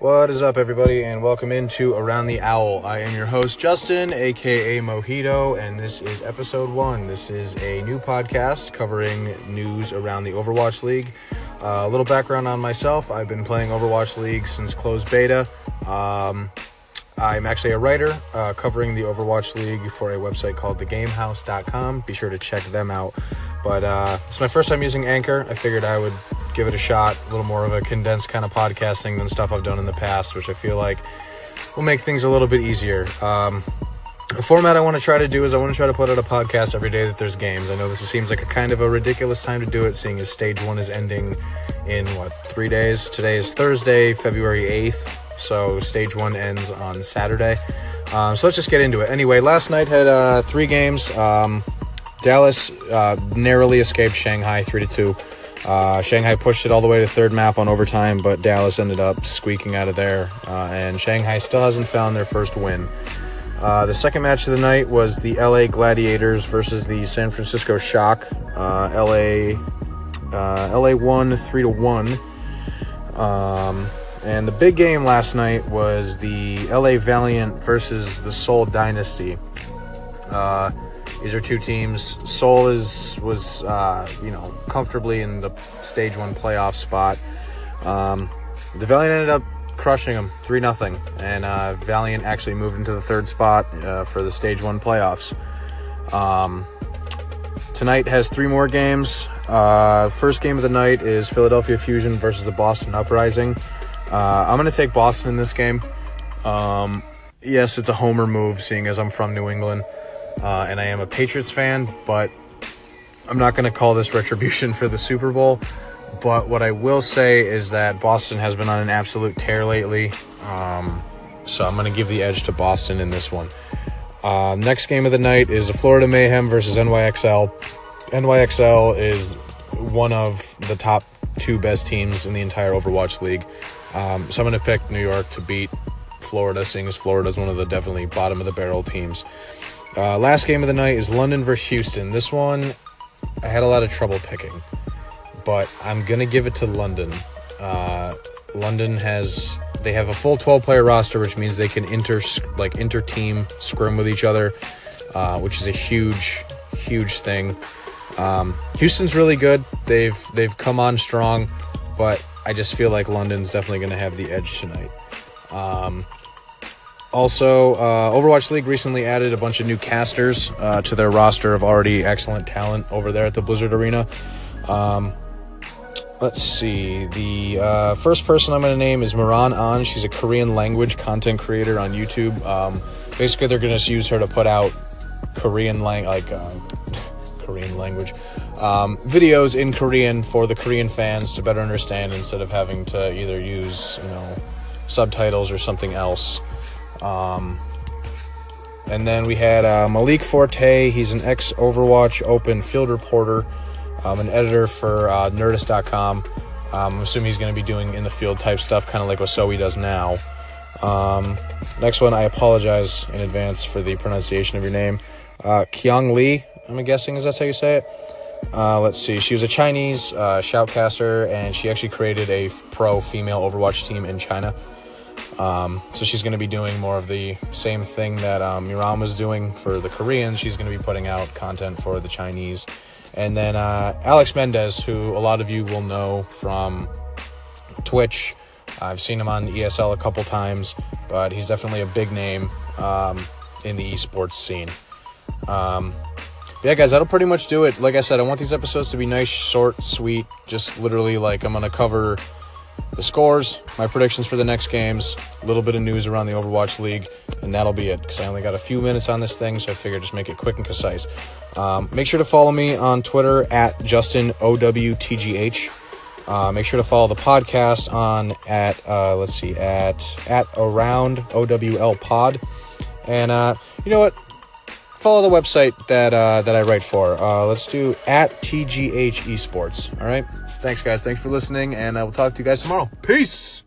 What is up, everybody, and welcome into Around the Owl. I am your host, Justin, aka Mojito, and this is episode one. This is a new podcast covering news around the Overwatch League. Uh, a little background on myself I've been playing Overwatch League since closed beta. Um, I'm actually a writer uh, covering the Overwatch League for a website called thegamehouse.com. Be sure to check them out. But uh, it's my first time using Anchor. I figured I would give it a shot, a little more of a condensed kind of podcasting than stuff I've done in the past, which I feel like will make things a little bit easier. Um, the format I want to try to do is I want to try to put out a podcast every day that there's games. I know this seems like a kind of a ridiculous time to do it, seeing as stage one is ending in what three days. Today is Thursday, February 8th, so stage one ends on Saturday. Um, so let's just get into it. Anyway, last night had uh, three games. Um, Dallas uh, narrowly escaped Shanghai three to two. Uh, Shanghai pushed it all the way to third map on overtime, but Dallas ended up squeaking out of there, uh, and Shanghai still hasn't found their first win. Uh, the second match of the night was the LA Gladiators versus the San Francisco Shock. Uh, LA, uh, LA won three to one. Um, and the big game last night was the LA Valiant versus the Seoul Dynasty. These are two teams. Seoul is was uh, you know comfortably in the stage one playoff spot. Um, the Valiant ended up crushing them three nothing, and uh, Valiant actually moved into the third spot uh, for the stage one playoffs. Um, tonight has three more games. Uh, first game of the night is Philadelphia Fusion versus the Boston Uprising. Uh, I'm going to take Boston in this game. Um, yes, it's a homer move, seeing as I'm from New England uh, and I am a Patriots fan, but I'm not going to call this retribution for the Super Bowl. But what I will say is that Boston has been on an absolute tear lately. Um, so I'm going to give the edge to Boston in this one. Uh, next game of the night is the Florida Mayhem versus NYXL. NYXL is one of the top two best teams in the entire Overwatch League. Um, so I'm going to pick New York to beat Florida, seeing as Florida is one of the definitely bottom of the barrel teams. Uh, last game of the night is London versus Houston. This one, I had a lot of trouble picking, but I'm gonna give it to London. Uh, London has they have a full 12 player roster, which means they can inter like inter team scrim with each other, uh, which is a huge huge thing. Um, Houston's really good. They've they've come on strong, but I just feel like London's definitely to have the edge tonight. Um, also, uh, Overwatch League recently added a bunch of new casters uh, to their roster of already excellent talent over there at the Blizzard Arena. Um, let's see. The uh, first person I'm going to name is Miran An. She's a Korean language content creator on YouTube. Um, basically, they're going to use her to put out Korean lang- like uh, Korean language um, videos in Korean for the Korean fans to better understand instead of having to either use you know subtitles or something else. Um, and then we had uh, Malik Forte. He's an ex Overwatch Open field reporter, um, an editor for uh, Nerdist.com. Um, I'm assuming he's going to be doing in the field type stuff, kind of like what Zoe does now. Um, next one, I apologize in advance for the pronunciation of your name. Uh, Kyung Lee, I'm guessing, is that how you say it? Uh, let's see. She was a Chinese uh, shoutcaster, and she actually created a pro female Overwatch team in China. Um, so she's going to be doing more of the same thing that um, Miran was doing for the Koreans. She's going to be putting out content for the Chinese. And then uh, Alex Mendez, who a lot of you will know from Twitch. I've seen him on ESL a couple times, but he's definitely a big name um, in the esports scene. Um, yeah, guys, that'll pretty much do it. Like I said, I want these episodes to be nice, short, sweet. Just literally like I'm going to cover the scores, my predictions for the next games, a little bit of news around the Overwatch League, and that'll be it because I only got a few minutes on this thing, so I figured just make it quick and concise. Um, make sure to follow me on Twitter at JustinOWTGH. Uh, make sure to follow the podcast on at uh, let's see at at around OWL Pod, and uh, you know what? Follow the website that uh, that I write for. Uh, let's do at TGH Esports. All right. Thanks, guys. Thanks for listening, and uh, I will talk to you guys tomorrow. Peace.